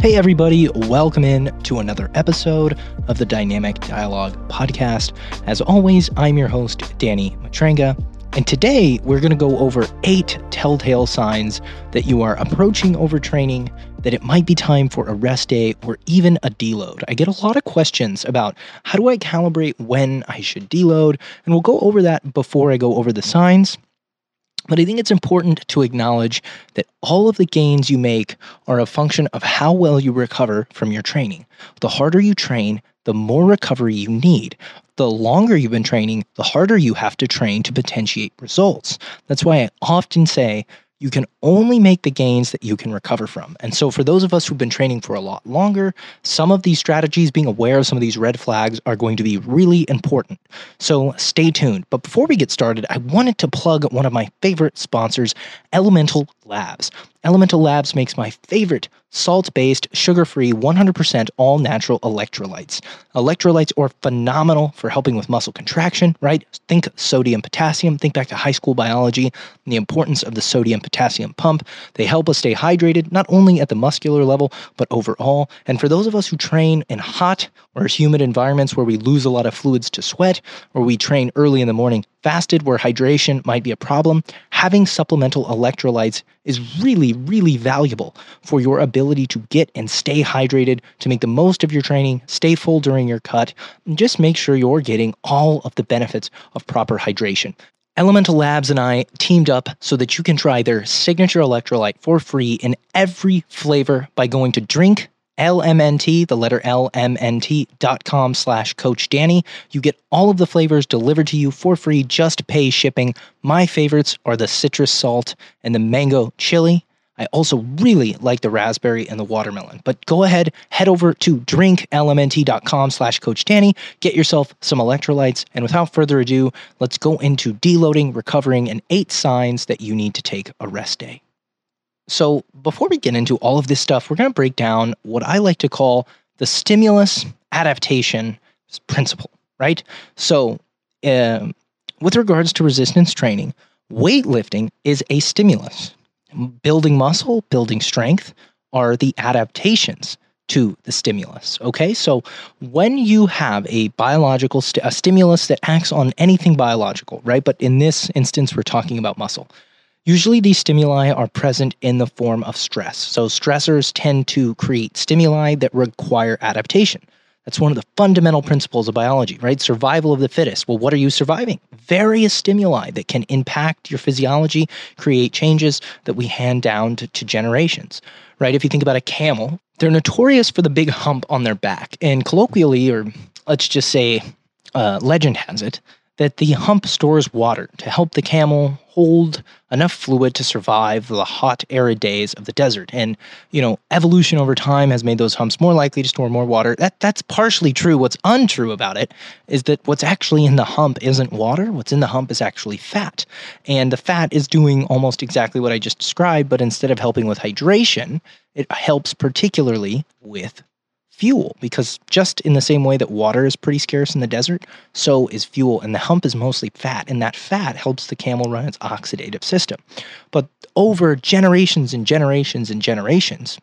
Hey, everybody, welcome in to another episode of the Dynamic Dialogue Podcast. As always, I'm your host, Danny Matranga, and today we're going to go over eight telltale signs that you are approaching overtraining, that it might be time for a rest day or even a deload. I get a lot of questions about how do I calibrate when I should deload, and we'll go over that before I go over the signs. But I think it's important to acknowledge that all of the gains you make are a function of how well you recover from your training. The harder you train, the more recovery you need. The longer you've been training, the harder you have to train to potentiate results. That's why I often say you can only make the gains that you can recover from. And so, for those of us who've been training for a lot longer, some of these strategies, being aware of some of these red flags, are going to be really important. So, stay tuned. But before we get started, I wanted to plug one of my favorite sponsors, Elemental Labs. Elemental Labs makes my favorite salt based, sugar free, 100% all natural electrolytes. Electrolytes are phenomenal for helping with muscle contraction, right? Think sodium potassium. Think back to high school biology the importance of the sodium potassium pump. They help us stay hydrated, not only at the muscular level, but overall. And for those of us who train in hot or humid environments where we lose a lot of fluids to sweat, or we train early in the morning, fasted where hydration might be a problem, having supplemental electrolytes is really, really valuable for your ability to get and stay hydrated, to make the most of your training, stay full during your cut, and just make sure you're getting all of the benefits of proper hydration. Elemental Labs and I teamed up so that you can try their signature electrolyte for free in every flavor by going to drink LMNT, the letter LMNT.com slash Coach Danny. You get all of the flavors delivered to you for free, just pay shipping. My favorites are the citrus salt and the mango chili. I also really like the raspberry and the watermelon. But go ahead, head over to drinklmnt.com slash Coach Danny, get yourself some electrolytes, and without further ado, let's go into deloading, recovering, and eight signs that you need to take a rest day. So, before we get into all of this stuff, we're going to break down what I like to call the stimulus adaptation principle, right? So, um, with regards to resistance training, weightlifting is a stimulus. Building muscle, building strength are the adaptations to the stimulus. Okay, so when you have a biological st- a stimulus that acts on anything biological, right? But in this instance, we're talking about muscle. Usually, these stimuli are present in the form of stress. So, stressors tend to create stimuli that require adaptation. That's one of the fundamental principles of biology, right? Survival of the fittest. Well, what are you surviving? Various stimuli that can impact your physiology, create changes that we hand down to, to generations, right? If you think about a camel, they're notorious for the big hump on their back. And colloquially, or let's just say uh, legend has it, that the hump stores water to help the camel hold enough fluid to survive the hot, arid days of the desert. And, you know, evolution over time has made those humps more likely to store more water. That that's partially true. What's untrue about it is that what's actually in the hump isn't water. What's in the hump is actually fat. And the fat is doing almost exactly what I just described, but instead of helping with hydration, it helps particularly with fuel because just in the same way that water is pretty scarce in the desert, so is fuel. And the hump is mostly fat, and that fat helps the camel run its oxidative system. But over generations and generations and generations,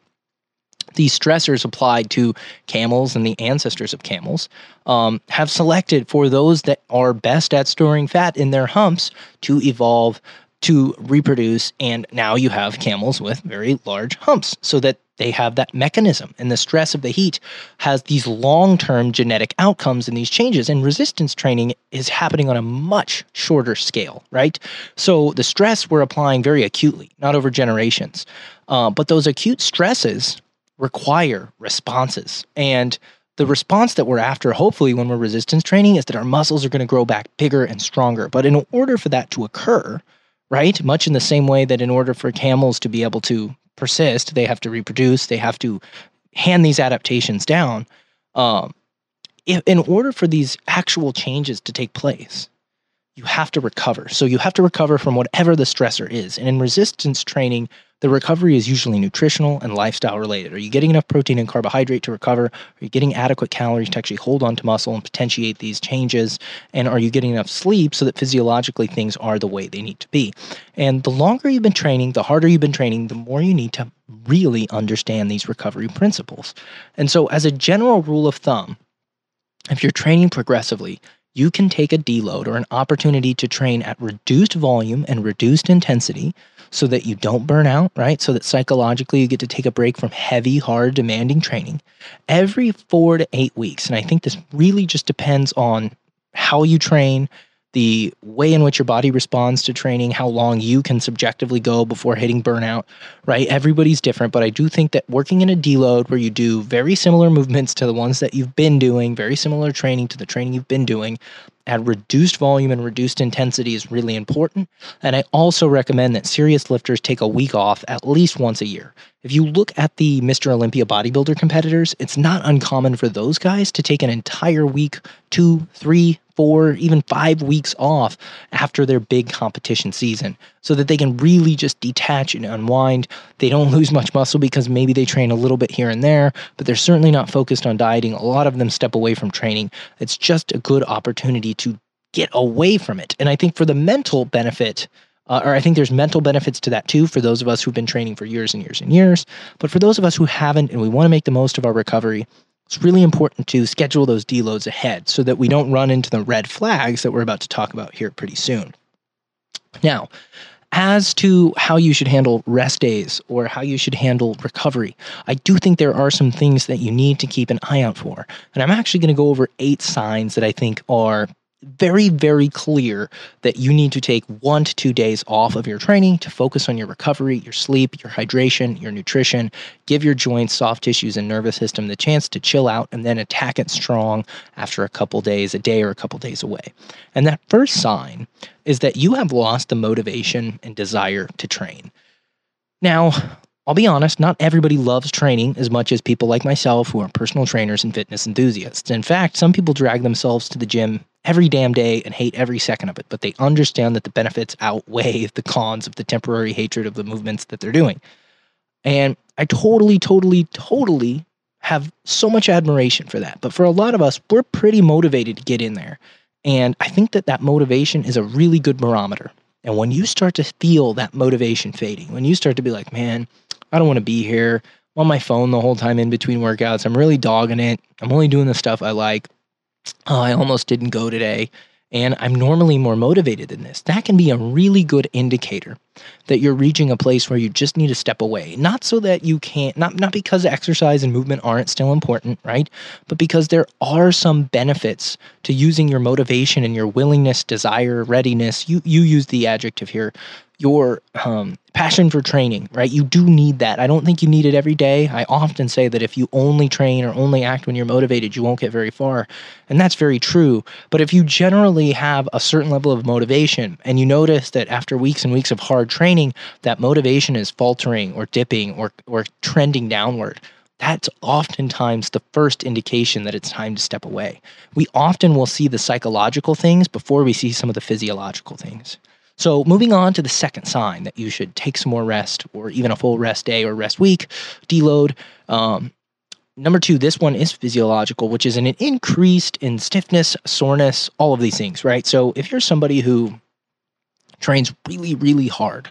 these stressors applied to camels and the ancestors of camels um, have selected for those that are best at storing fat in their humps to evolve to reproduce. And now you have camels with very large humps so that they have that mechanism. And the stress of the heat has these long term genetic outcomes and these changes. And resistance training is happening on a much shorter scale, right? So the stress we're applying very acutely, not over generations. Uh, but those acute stresses require responses. And the response that we're after, hopefully, when we're resistance training, is that our muscles are going to grow back bigger and stronger. But in order for that to occur, right, much in the same way that in order for camels to be able to persist, they have to reproduce, they have to hand these adaptations down. Um, in order for these actual changes to take place, you have to recover. So you have to recover from whatever the stressor is. And in resistance training, the recovery is usually nutritional and lifestyle related. Are you getting enough protein and carbohydrate to recover? Are you getting adequate calories to actually hold on to muscle and potentiate these changes? And are you getting enough sleep so that physiologically things are the way they need to be? And the longer you've been training, the harder you've been training, the more you need to really understand these recovery principles. And so, as a general rule of thumb, if you're training progressively, you can take a deload or an opportunity to train at reduced volume and reduced intensity so that you don't burn out, right? So that psychologically you get to take a break from heavy, hard, demanding training every four to eight weeks. And I think this really just depends on how you train, the way in which your body responds to training, how long you can subjectively go before hitting burnout, right? Everybody's different, but I do think that working in a deload where you do very similar movements to the ones that you've been doing, very similar training to the training you've been doing, at reduced volume and reduced intensity is really important. And I also recommend that serious lifters take a week off at least once a year. If you look at the Mr. Olympia bodybuilder competitors, it's not uncommon for those guys to take an entire week, two, three, four, even five weeks off after their big competition season so that they can really just detach and unwind. They don't lose much muscle because maybe they train a little bit here and there, but they're certainly not focused on dieting. A lot of them step away from training. It's just a good opportunity to get away from it. And I think for the mental benefit, uh, or I think there's mental benefits to that too for those of us who've been training for years and years and years. But for those of us who haven't and we want to make the most of our recovery, it's really important to schedule those deloads ahead so that we don't run into the red flags that we're about to talk about here pretty soon. Now, as to how you should handle rest days or how you should handle recovery, I do think there are some things that you need to keep an eye out for. And I'm actually going to go over eight signs that I think are very, very clear that you need to take one to two days off of your training to focus on your recovery, your sleep, your hydration, your nutrition. Give your joints, soft tissues, and nervous system the chance to chill out and then attack it strong after a couple days, a day or a couple days away. And that first sign is that you have lost the motivation and desire to train. Now, I'll be honest, not everybody loves training as much as people like myself who are personal trainers and fitness enthusiasts. In fact, some people drag themselves to the gym every damn day and hate every second of it, but they understand that the benefits outweigh the cons of the temporary hatred of the movements that they're doing. And I totally, totally, totally have so much admiration for that. But for a lot of us, we're pretty motivated to get in there. And I think that that motivation is a really good barometer. And when you start to feel that motivation fading, when you start to be like, man, I don't want to be here. I'm on my phone the whole time in between workouts. I'm really dogging it. I'm only doing the stuff I like. Oh, I almost didn't go today and I'm normally more motivated than this. That can be a really good indicator that you're reaching a place where you just need to step away. Not so that you can't not not because exercise and movement aren't still important, right? But because there are some benefits to using your motivation and your willingness, desire, readiness. You you use the adjective here your um, passion for training, right? You do need that. I don't think you need it every day. I often say that if you only train or only act when you're motivated, you won't get very far. And that's very true. But if you generally have a certain level of motivation and you notice that after weeks and weeks of hard training, that motivation is faltering or dipping or, or trending downward, that's oftentimes the first indication that it's time to step away. We often will see the psychological things before we see some of the physiological things. So, moving on to the second sign that you should take some more rest or even a full rest day or rest week, deload. Um, number two, this one is physiological, which is an increased in stiffness, soreness, all of these things, right? So, if you're somebody who trains really, really hard,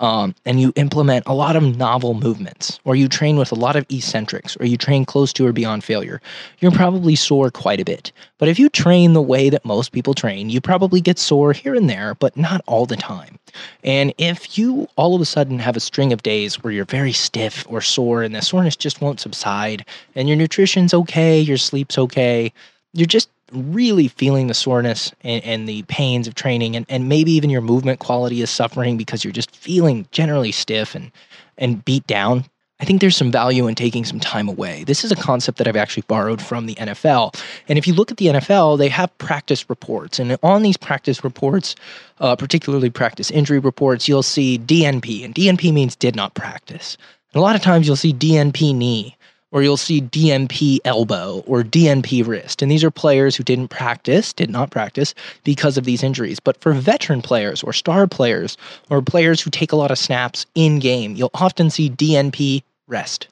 um, and you implement a lot of novel movements, or you train with a lot of eccentrics, or you train close to or beyond failure, you're probably sore quite a bit. But if you train the way that most people train, you probably get sore here and there, but not all the time. And if you all of a sudden have a string of days where you're very stiff or sore and the soreness just won't subside, and your nutrition's okay, your sleep's okay, you're just really feeling the soreness and, and, the pains of training and, and maybe even your movement quality is suffering because you're just feeling generally stiff and and beat down I think there's some value in taking some time away. This is a concept that I've actually borrowed from the NFL. And if you look at the NFL, they have practice reports. And on these practice reports, uh, particularly practice injury reports, you'll see DNP. And DNP means did not practice. And a lot of times you'll see DNP knee or you'll see DNP elbow or DNP wrist. And these are players who didn't practice, did not practice because of these injuries. But for veteran players or star players or players who take a lot of snaps in game, you'll often see DNP rest.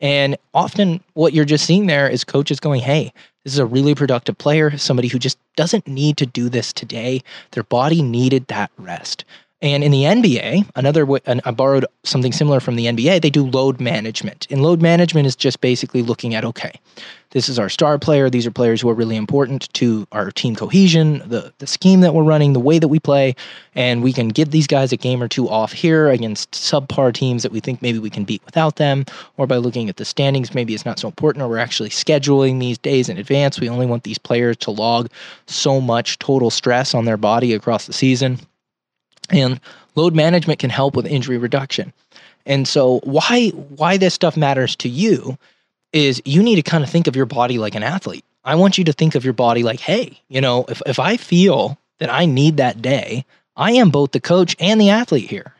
And often what you're just seeing there is coaches going, hey, this is a really productive player, somebody who just doesn't need to do this today. Their body needed that rest. And in the NBA, another I borrowed something similar from the NBA. They do load management, and load management is just basically looking at okay, this is our star player. These are players who are really important to our team cohesion, the the scheme that we're running, the way that we play, and we can give these guys a game or two off here against subpar teams that we think maybe we can beat without them, or by looking at the standings, maybe it's not so important, or we're actually scheduling these days in advance. We only want these players to log so much total stress on their body across the season and load management can help with injury reduction. And so why why this stuff matters to you is you need to kind of think of your body like an athlete. I want you to think of your body like, hey, you know, if, if I feel that I need that day, I am both the coach and the athlete here.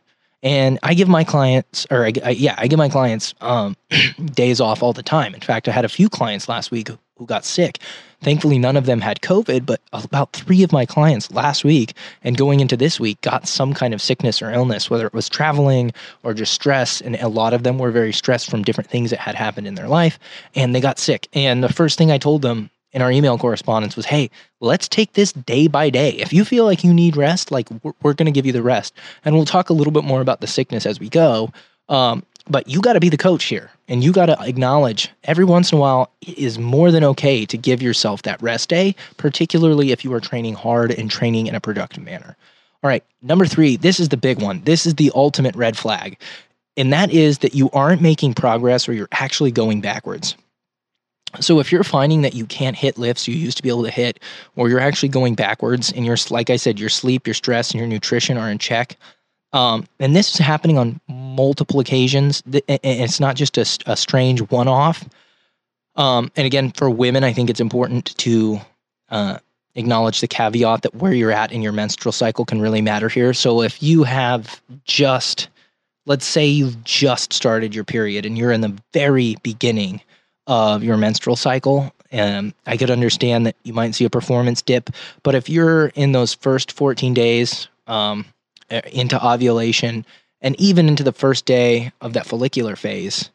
And I give my clients, or I, I, yeah, I give my clients um, days off all the time. In fact, I had a few clients last week who got sick. Thankfully, none of them had COVID, but about three of my clients last week and going into this week got some kind of sickness or illness, whether it was traveling or just stress. And a lot of them were very stressed from different things that had happened in their life, and they got sick. And the first thing I told them in our email correspondence was, hey, let's take this day by day. If you feel like you need rest, like we're, we're going to give you the rest. And we'll talk a little bit more about the sickness as we go. Um, but you got to be the coach here and you got to acknowledge every once in a while it is more than okay to give yourself that rest day, particularly if you are training hard and training in a productive manner. All right, number three, this is the big one. This is the ultimate red flag. And that is that you aren't making progress or you're actually going backwards. So if you're finding that you can't hit lifts you used to be able to hit, or you're actually going backwards and you're, like I said, your sleep, your stress, and your nutrition are in check, um, and this is happening on multiple occasions. It's not just a, a strange one off. Um, and again, for women, I think it's important to uh, acknowledge the caveat that where you're at in your menstrual cycle can really matter here. So if you have just, let's say you've just started your period and you're in the very beginning of your menstrual cycle, um, I could understand that you might see a performance dip. But if you're in those first 14 days, um, into ovulation and even into the first day of that follicular phase,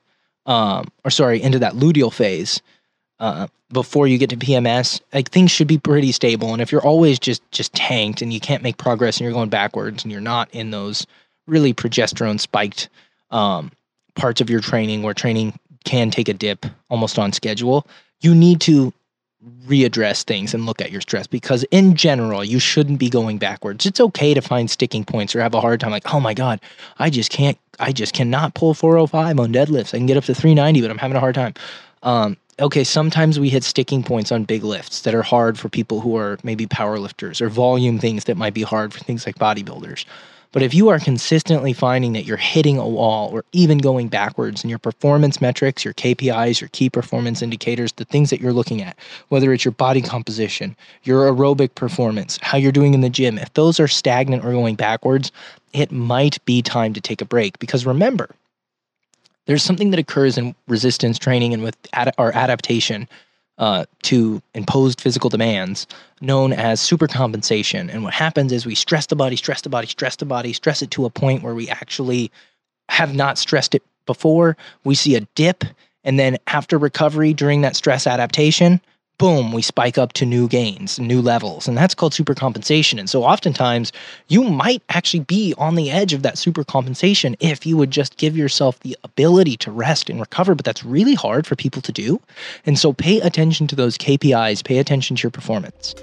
um, or sorry, into that luteal phase, uh, before you get to PMS, like things should be pretty stable. And if you're always just just tanked and you can't make progress and you're going backwards and you're not in those really progesterone spiked um, parts of your training where training can take a dip almost on schedule, you need to readdress things and look at your stress because in general you shouldn't be going backwards. It's okay to find sticking points or have a hard time like oh my god i just can't i just cannot pull 405 on deadlifts i can get up to 390 but i'm having a hard time. Um, okay sometimes we hit sticking points on big lifts that are hard for people who are maybe power lifters or volume things that might be hard for things like bodybuilders but if you are consistently finding that you're hitting a wall or even going backwards in your performance metrics, your KPIs, your key performance indicators, the things that you're looking at, whether it's your body composition, your aerobic performance, how you're doing in the gym, if those are stagnant or going backwards, it might be time to take a break. Because remember, there's something that occurs in resistance training and with ad- our adaptation uh, to imposed physical demands known as supercompensation. And what happens is we stress the body, stress the body, stress the body, stress it to a point where we actually have not stressed it before. We see a dip. And then after recovery during that stress adaptation, boom, we spike up to new gains, new levels. And that's called supercompensation. And so oftentimes you might actually be on the edge of that supercompensation if you would just give yourself the ability to rest and recover. But that's really hard for people to do. And so pay attention to those KPIs, pay attention to your performance.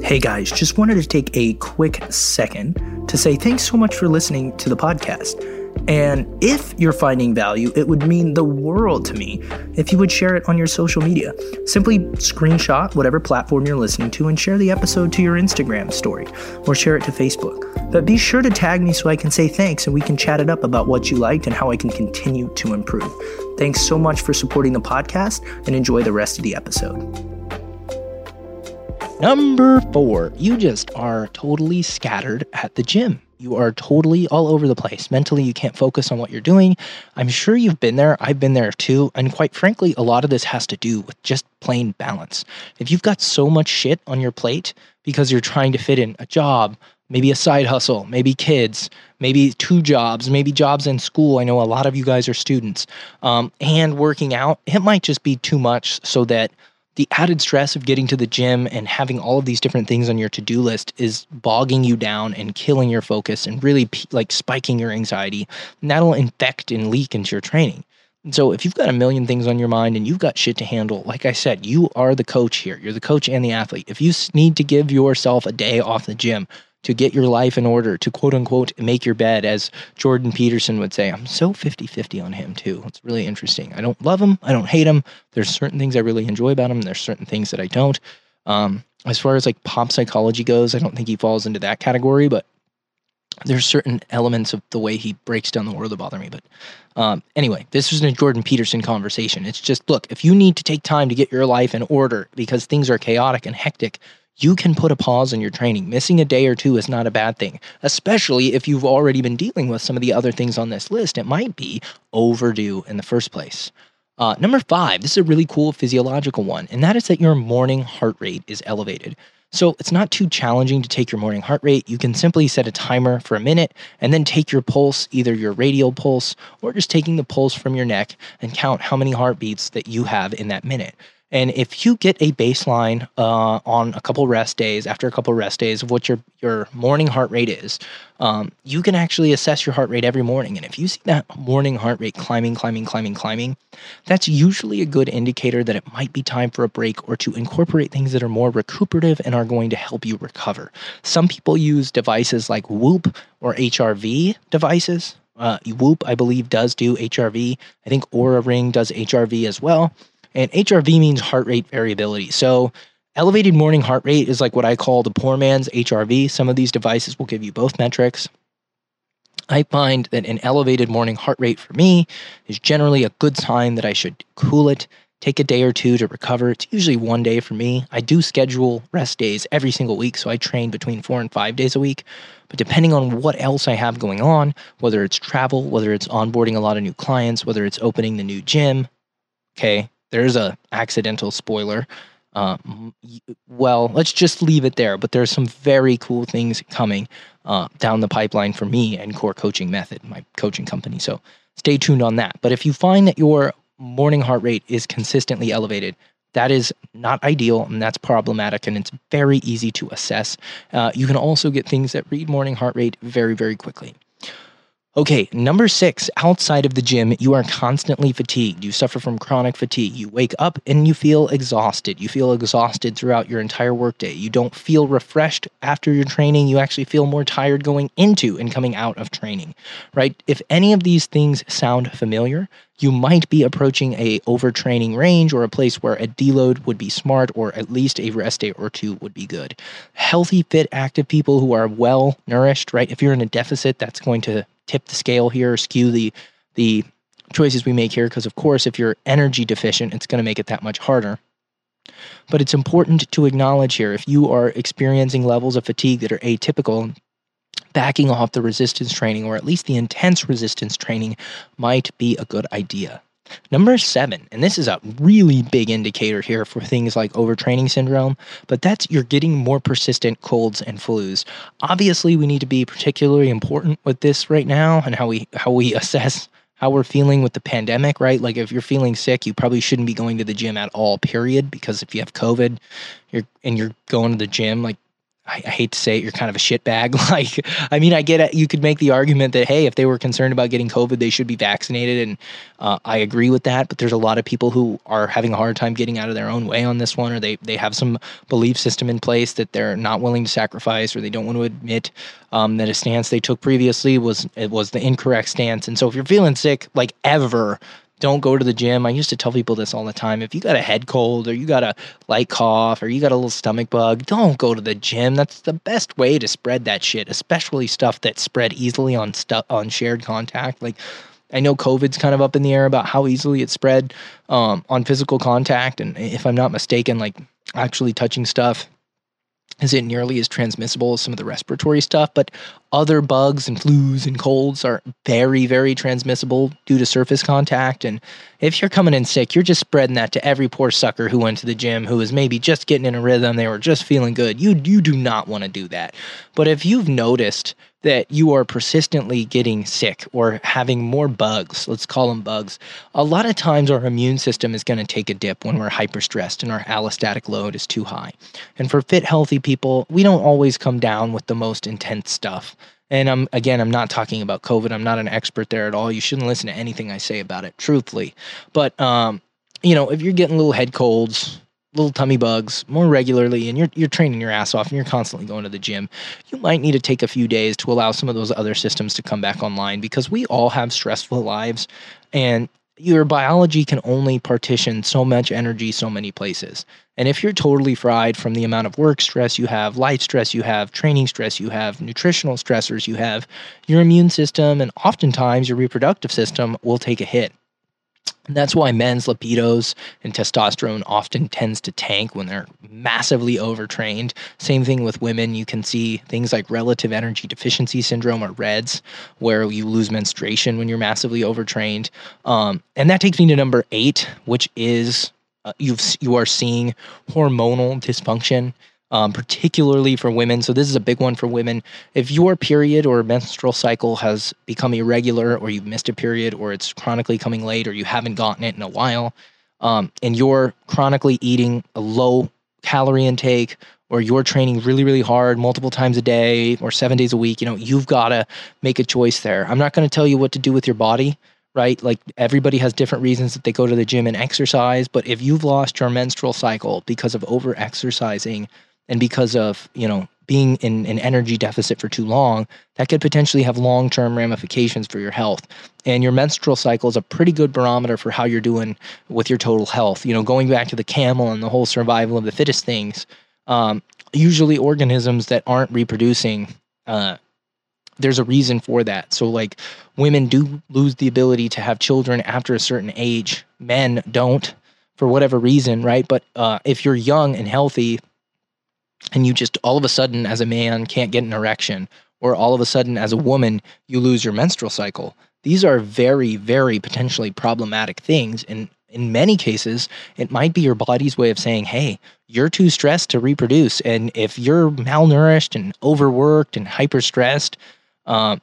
Hey guys, just wanted to take a quick second to say thanks so much for listening to the podcast. And if you're finding value, it would mean the world to me if you would share it on your social media. Simply screenshot whatever platform you're listening to and share the episode to your Instagram story or share it to Facebook. But be sure to tag me so I can say thanks and we can chat it up about what you liked and how I can continue to improve. Thanks so much for supporting the podcast and enjoy the rest of the episode. Number four, you just are totally scattered at the gym You are totally all over the place. Mentally, you can't focus on what you're doing. I'm sure you've been there. I've been there too. And quite frankly, a lot of this has to do with just plain balance. If you've got so much shit on your plate because you're trying to fit in a job, maybe a side hustle, maybe kids, maybe two jobs, maybe jobs in school. I know a lot of you guys are students, um, and working out, it might just be too much so that the added stress of getting to the gym and having all of these different things on your to-do list is bogging you down and killing your focus and really like spiking your anxiety. And that'll infect and leak into your training. So if you've got a million things on your mind and you've got shit to handle like i said you are the coach here. You're the coach and the athlete. If you need to give yourself a day off the gym to get your life in order, to quote unquote make your bed, as Jordan Peterson would say. I'm so 50 50 on him, too. It's really interesting. I don't love him. I don't hate him. There's certain things I really enjoy about him. There's certain things that I don't. Um, as far as like pop psychology goes, I don't think he falls into that category, but there's certain elements of the way he breaks down the world that bother me. But um, anyway, this was a Jordan Peterson conversation. It's just look, if you need to take time to get your life in order because things are chaotic and hectic, you can put a pause in your training. Missing a day or two is not a bad thing, especially if you've already been dealing with some of the other things on this list. It might be overdue in the first place. Uh, number five, this is a really cool physiological one, and that is that your morning heart rate is elevated. So it's not too challenging to take your morning heart rate. You can simply set a timer for a minute and then take your pulse, either your radial pulse or just taking the pulse from your neck and count how many heartbeats that you have in that minute. And if you get a baseline uh, on a couple rest days, after a couple rest days of what your your morning heart rate is, um, you can actually assess your heart rate every morning. And if you see that morning heart rate climbing, climbing, climbing, climbing, that's usually a good indicator that it might be time for a break or to incorporate things that are more recuperative and are going to help you recover. Some people use devices like Whoop or HRV devices. Uh, Whoop, I believe, does do HRV. I think Oura Ring does HRV as well. And HRV means heart rate variability. So elevated morning heart rate is like what I call the poor man's HRV. Some of these devices will give you both metrics. I find that an elevated morning heart rate for me is generally a good sign that I should cool it, take a day or two to recover. It's usually one day for me. I do schedule rest days every single week, so I train between four and five days a week. But depending on what else I have going on, whether it's travel, whether it's onboarding a lot of new clients, whether it's opening the new gym, okay, there's a accidental spoiler. Um, well, let's just leave it there. But there's some very cool things coming uh, down the pipeline for me and Core Coaching Method, my coaching company. So stay tuned on that. But if you find that your morning heart rate is consistently elevated, that is not ideal and that's problematic and it's very easy to assess. Uh, you can also get things that read morning heart rate very, very quickly. Okay, number six, outside of the gym, you are constantly fatigued. You suffer from chronic fatigue. You wake up and you feel exhausted. You feel exhausted throughout your entire workday. You don't feel refreshed after your training. You actually feel more tired going into and coming out of training, right? If any of these things sound familiar, you might be approaching a overtraining range or a place where a deload would be smart or at least a rest day or two would be good. Healthy, fit, active people who are well nourished, right? If you're in a deficit, that's going to tip the scale here, skew the the choices we make here because of course if you're energy deficient, it's going to make it that much harder. But it's important to acknowledge here if you are experiencing levels of fatigue that are atypical, backing off the resistance training or at least the intense resistance training might be a good idea. Number seven, and this is a really big indicator here for things like overtraining syndrome, but that's you're getting more persistent colds and flus. Obviously, we need to be particularly important with this right now and how we how we assess how we're feeling with the pandemic, right? Like if you're feeling sick, you probably shouldn't be going to the gym at all, period, because if you have COVID, you're and you're going to the gym, like I, I, hate to say it, you're kind of a shitbag. Like, I mean, I get it. You could make the argument that, hey, if they were concerned about getting COVID, they should be vaccinated. And uh, I agree with that. But there's a lot of people who are having a hard time getting out of their own way on this one, or they, they have some belief system in place that they're not willing to sacrifice, or they don't want to admit um, that a stance they took previously was it was the incorrect stance. And so if you're feeling sick, like ever, don't go to the gym. I used to tell people this all the time. If you got a head cold or you got a light cough or you got a little stomach bug, don't go to the gym. That's the best way to spread that shit, especially stuff that spread easily on stuff on shared contact. Like I know COVID's kind of up in the air about how easily it spread um, on physical contact, and if I'm not mistaken, like actually touching stuff isn't nearly as transmissible as some of the respiratory stuff, but other bugs and flus and colds are very, very transmissible due to surface contact. And if you're coming in sick, you're just spreading that to every poor sucker who went to the gym who was maybe just getting in a rhythm, they were just feeling good. You you do not want to do that. But if you've noticed that you are persistently getting sick or having more bugs, let's call them bugs, a lot of times our immune system is going to take a dip when we're hyperstressed and our allostatic load is too high. And for fit, healthy people, we don't always come down with the most intense stuff. And I'm again, I'm not talking about COVID. I'm not an expert there at all. You shouldn't listen to anything I say about it, truthfully. But um, you know, if you're getting little head colds, little tummy bugs more regularly and you're you're training your ass off and you're constantly going to the gym, you might need to take a few days to allow some of those other systems to come back online because we all have stressful lives and your biology can only partition so much energy so many places. And if you're totally fried from the amount of work stress you have, life stress you have, training stress you have, nutritional stressors you have, your immune system and oftentimes your reproductive system will take a hit. And that's why men's libidos and testosterone often tends to tank when they're massively overtrained. Same thing with women. You can see things like relative energy deficiency syndrome or REDS, where you lose menstruation when you're massively overtrained. Um, and that takes me to number eight, which is uh, you've you are seeing hormonal dysfunction um, particularly for women. So, this is a big one for women. If your period or menstrual cycle has become irregular, or you've missed a period, or it's chronically coming late, or you haven't gotten it in a while, um, and you're chronically eating a low calorie intake, or you're training really, really hard multiple times a day or seven days a week, you know, you've got to make a choice there. I'm not going to tell you what to do with your body right? Like everybody has different reasons that they go to the gym and exercise, but if you've lost your menstrual cycle because of over exercising, and because of you know being in an energy deficit for too long that could potentially have long-term ramifications for your health. And your menstrual cycle is a pretty good barometer for how you're doing with your total health. You know going back to the camel and the whole survival of the fittest things um, usually organisms that aren't reproducing uh, there's a reason for that. So like women do lose the ability to have children after a certain age. Men don't for whatever reason right? But uh, if you're young and healthy and you just all of a sudden as a man can't get an erection or all of a sudden as a woman you lose your menstrual cycle. These are very very potentially problematic things and in many cases it might be your body's way of saying hey you're too stressed to reproduce and if you're malnourished and overworked and hyper stressed uh,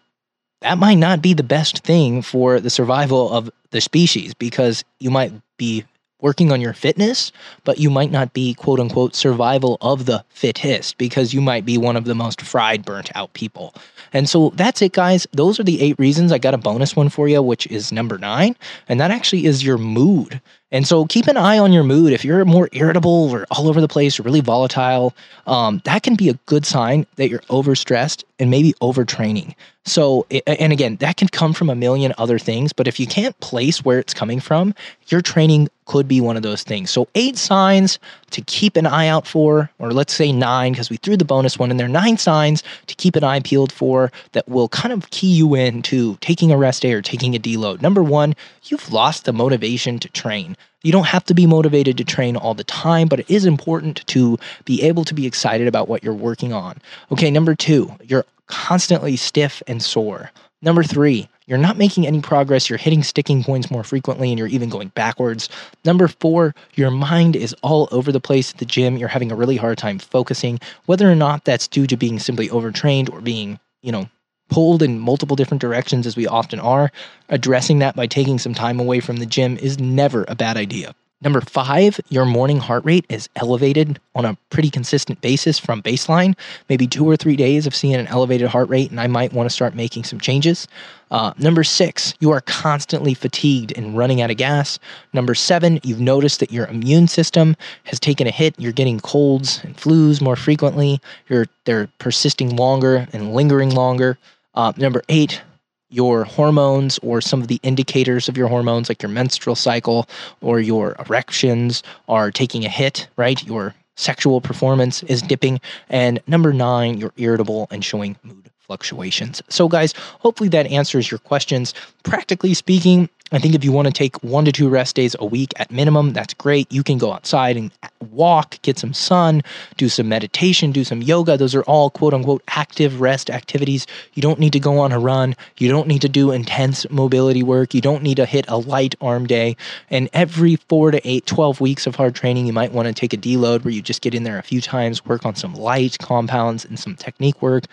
that might not be the best thing for the survival of the species because you might be working on your fitness, but you might not be quote unquote survival of the fittest because you might be one of the most fried, burnt out people. And so that's it, guys. Those are the eight reasons. I got a bonus one for you, which is number nine. And that actually is your mood. And so keep an eye on your mood. If you're more irritable or all over the place or really volatile, um, that can be a good sign that you're overstressed and maybe overtraining. So, and again, that can come from a million other things, but if you can't place where it's coming from, your training could be one of those things. So, eight signs to keep an eye out for, or let's say nine, because we threw the bonus one in there, nine signs to keep an eye peeled for that will kind of key you into taking a rest day or taking a deload. Number one, you've lost the motivation to train. You don't have to be motivated to train all the time, but it is important to be able to be excited about what you're working on. Okay, number two, you're constantly stiff and sore. Number three, you're not making any progress. You're hitting sticking points more frequently and you're even going backwards. Number four, your mind is all over the place at the gym. You're having a really hard time focusing, whether or not that's due to being simply overtrained or being, you know, pulled in multiple different directions as we often are. Addressing that by taking some time away from the gym is never a bad idea. Number five, your morning heart rate is elevated on a pretty consistent basis from baseline. Maybe two or three days of seeing an elevated heart rate, and I might want to start making some changes. Uh, number six, you are constantly fatigued and running out of gas. Number seven, you've noticed that your immune system has taken a hit. You're getting colds and flus more frequently. You're they're persisting longer and lingering longer. Uh, number eight, your hormones or some of the indicators of your hormones, like your menstrual cycle or your erections, are taking a hit, right? Your sexual performance is dipping. And number nine, you're irritable and showing mood fluctuations. So, guys, hopefully that answers your questions. Practically speaking, I think if you want to take one to two rest days a week at minimum, that's great. You can go outside and walk, get some sun, do some meditation, do some yoga. Those are all quote unquote active rest activities. You don't need to go on a run. You don't need to do intense mobility work. You don't need to hit a light arm day. And every four to eight, 12 weeks of hard training, you might want to take a deload where you just get in there a few times, work on some light compounds and some technique work.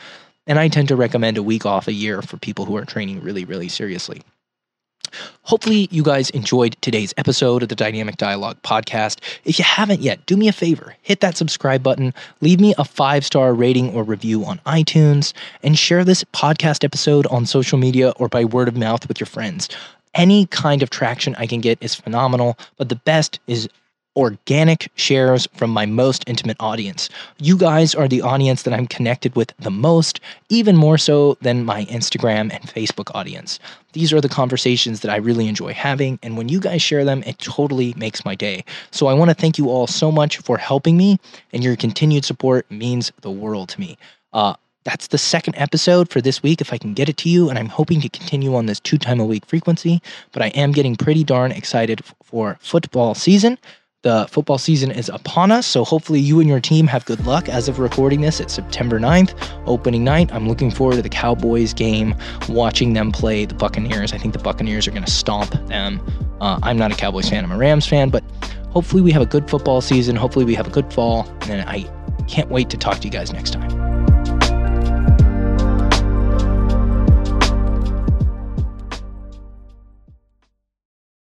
And I tend to recommend a week off a year for people who are training really, really seriously. Hopefully, you guys enjoyed today's episode of the Dynamic Dialogue podcast. If you haven't yet, do me a favor hit that subscribe button, leave me a five star rating or review on iTunes, and share this podcast episode on social media or by word of mouth with your friends. Any kind of traction I can get is phenomenal, but the best is organic shares from my most intimate audience. You guys are the audience that I'm connected with the most, even more so than my Instagram and Facebook audience. These are the conversations that I really enjoy having, and when you guys share them, it totally makes my day. So I want to thank you all so much for helping me, and your continued support means the world to me. Uh, that's the second episode for this week if I can get it to you, and I'm hoping to continue on this two time a week frequency. But I am getting pretty darn excited for football season. The football season is upon us, so hopefully you and your team have good luck. As of recording this, it's September 9th, opening night. I'm looking forward to the Cowboys game, watching them play the Buccaneers. I think the Buccaneers are going to stomp them. Uh, I'm not a Cowboys fan, I'm a Rams fan, but hopefully we have a good football season. Hopefully we have a good fall, and I can't wait to talk to you guys next time.